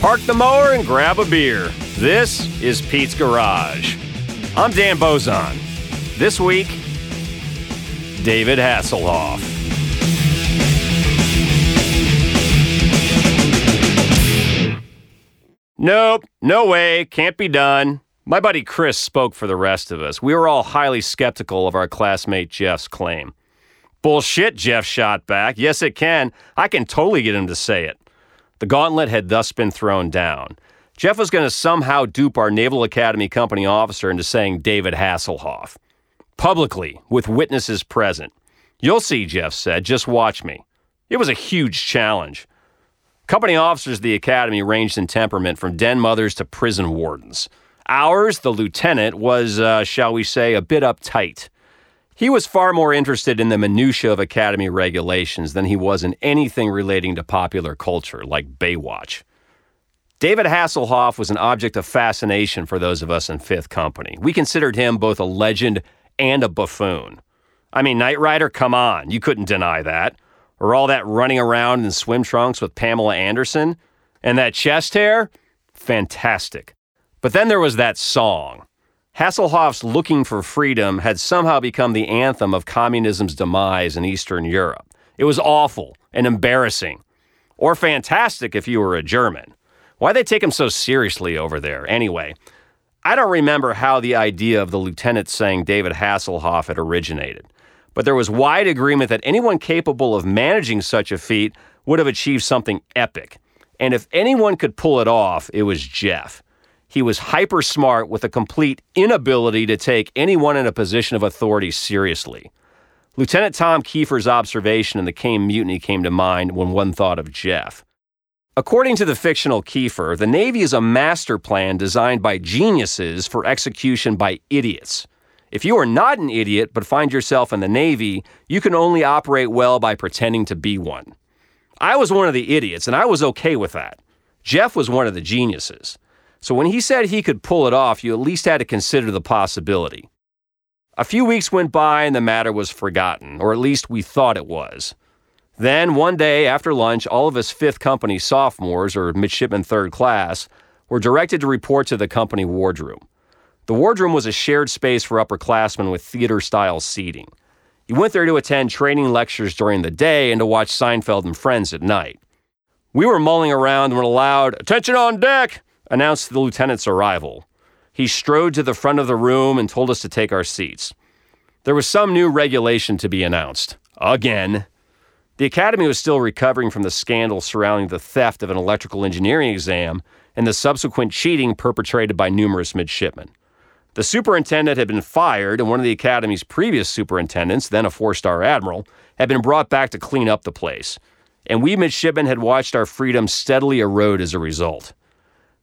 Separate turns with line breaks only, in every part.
Park the mower and grab a beer. This is Pete's Garage. I'm Dan Bozung. This week, David Hasselhoff. Nope, no way, can't be done. My buddy Chris spoke for the rest of us. We were all highly skeptical of our classmate Jeff's claim. Bullshit, Jeff shot back. Yes, it can. I can totally get him to say it. The gauntlet had thus been thrown down. Jeff was going to somehow dupe our Naval Academy company officer into saying David Hasselhoff. Publicly, with witnesses present. You'll see, Jeff said. Just watch me. It was a huge challenge. Company officers of the Academy ranged in temperament from den mothers to prison wardens. Ours, the lieutenant, was, uh, shall we say, a bit uptight. He was far more interested in the minutiae of Academy regulations than he was in anything relating to popular culture, like Baywatch. David Hasselhoff was an object of fascination for those of us in Fifth Company. We considered him both a legend and a buffoon. I mean, Knight Rider, come on, you couldn't deny that. Or all that running around in swim trunks with Pamela Anderson. And that chest hair? Fantastic. But then there was that song. Hasselhoff's Looking for Freedom had somehow become the anthem of communism's demise in Eastern Europe. It was awful and embarrassing. Or fantastic if you were a German. Why they take him so seriously over there, anyway? I don't remember how the idea of the lieutenant saying David Hasselhoff had originated, but there was wide agreement that anyone capable of managing such a feat would have achieved something epic. And if anyone could pull it off, it was Jeff. He was hyper smart with a complete inability to take anyone in a position of authority seriously. Lieutenant Tom Keefer's observation in the Caine Mutiny came to mind when one thought of Jeff. According to the fictional Keefer, the Navy is a master plan designed by geniuses for execution by idiots. If you are not an idiot but find yourself in the Navy, you can only operate well by pretending to be one. I was one of the idiots, and I was okay with that. Jeff was one of the geniuses. So when he said he could pull it off, you at least had to consider the possibility. A few weeks went by and the matter was forgotten, or at least we thought it was. Then, one day after lunch, all of us fifth company sophomores, or midshipmen third class, were directed to report to the company wardroom. The wardroom was a shared space for upperclassmen with theater style seating. You went there to attend training lectures during the day and to watch Seinfeld and Friends at night. We were mulling around when a loud, Attention on deck! Announced the lieutenant's arrival. He strode to the front of the room and told us to take our seats. There was some new regulation to be announced. Again. The Academy was still recovering from the scandal surrounding the theft of an electrical engineering exam and the subsequent cheating perpetrated by numerous midshipmen. The superintendent had been fired, and one of the Academy's previous superintendents, then a four star admiral, had been brought back to clean up the place. And we midshipmen had watched our freedom steadily erode as a result.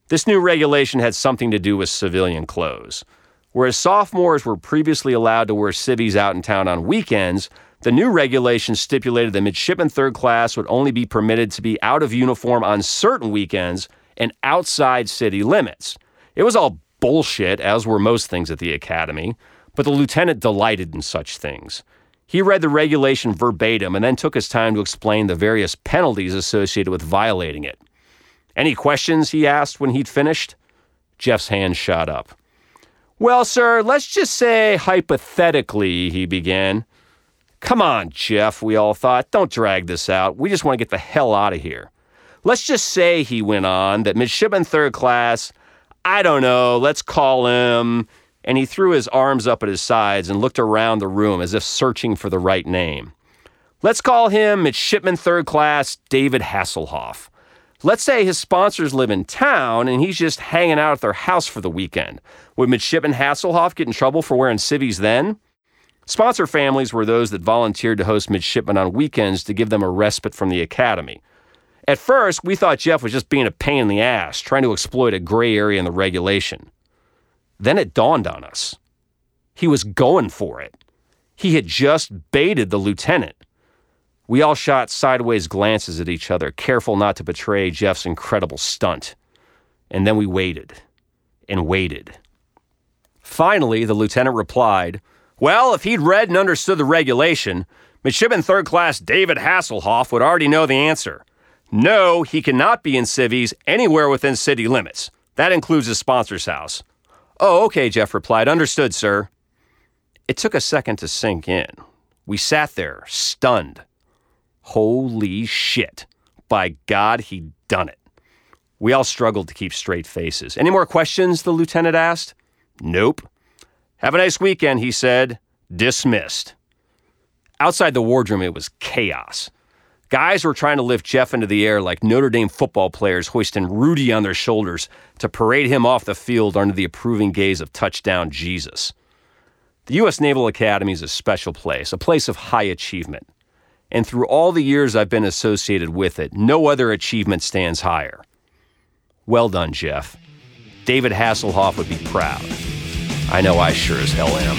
This new regulation had something to do with civilian clothes. Whereas sophomores were previously allowed to wear civvies out in town on weekends, the new regulation stipulated that midshipmen third class would only be permitted to be out of uniform on certain weekends and outside city limits. It was all bullshit, as were most things at the academy, but the lieutenant delighted in such things. He read the regulation verbatim and then took his time to explain the various penalties associated with violating it. Any questions? he asked when he'd finished. Jeff's hand shot up. Well, sir, let's just say hypothetically, he began. Come on, Jeff, we all thought. Don't drag this out. We just want to get the hell out of here. Let's just say, he went on, that midshipman third class, I don't know, let's call him. And he threw his arms up at his sides and looked around the room as if searching for the right name. Let's call him midshipman third class David Hasselhoff. Let's say his sponsors live in town and he's just hanging out at their house for the weekend. Would midshipman Hasselhoff get in trouble for wearing civvies then? Sponsor families were those that volunteered to host midshipmen on weekends to give them a respite from the academy. At first, we thought Jeff was just being a pain in the ass, trying to exploit a gray area in the regulation. Then it dawned on us. He was going for it. He had just baited the lieutenant. We all shot sideways glances at each other, careful not to betray Jeff's incredible stunt. And then we waited and waited. Finally, the lieutenant replied, Well, if he'd read and understood the regulation, Midshipman Third Class David Hasselhoff would already know the answer. No, he cannot be in civvies anywhere within city limits. That includes his sponsor's house. Oh, okay, Jeff replied. Understood, sir. It took a second to sink in. We sat there, stunned. Holy shit. By God, he'd done it. We all struggled to keep straight faces. Any more questions? the lieutenant asked. Nope. Have a nice weekend, he said. Dismissed. Outside the wardroom, it was chaos. Guys were trying to lift Jeff into the air like Notre Dame football players hoisting Rudy on their shoulders to parade him off the field under the approving gaze of touchdown Jesus. The U.S. Naval Academy is a special place, a place of high achievement. And through all the years I've been associated with it, no other achievement stands higher. Well done, Jeff. David Hasselhoff would be proud. I know I sure as hell am.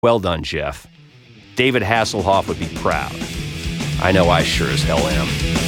Well done, Jeff. David Hasselhoff would be proud. I know I sure as hell am.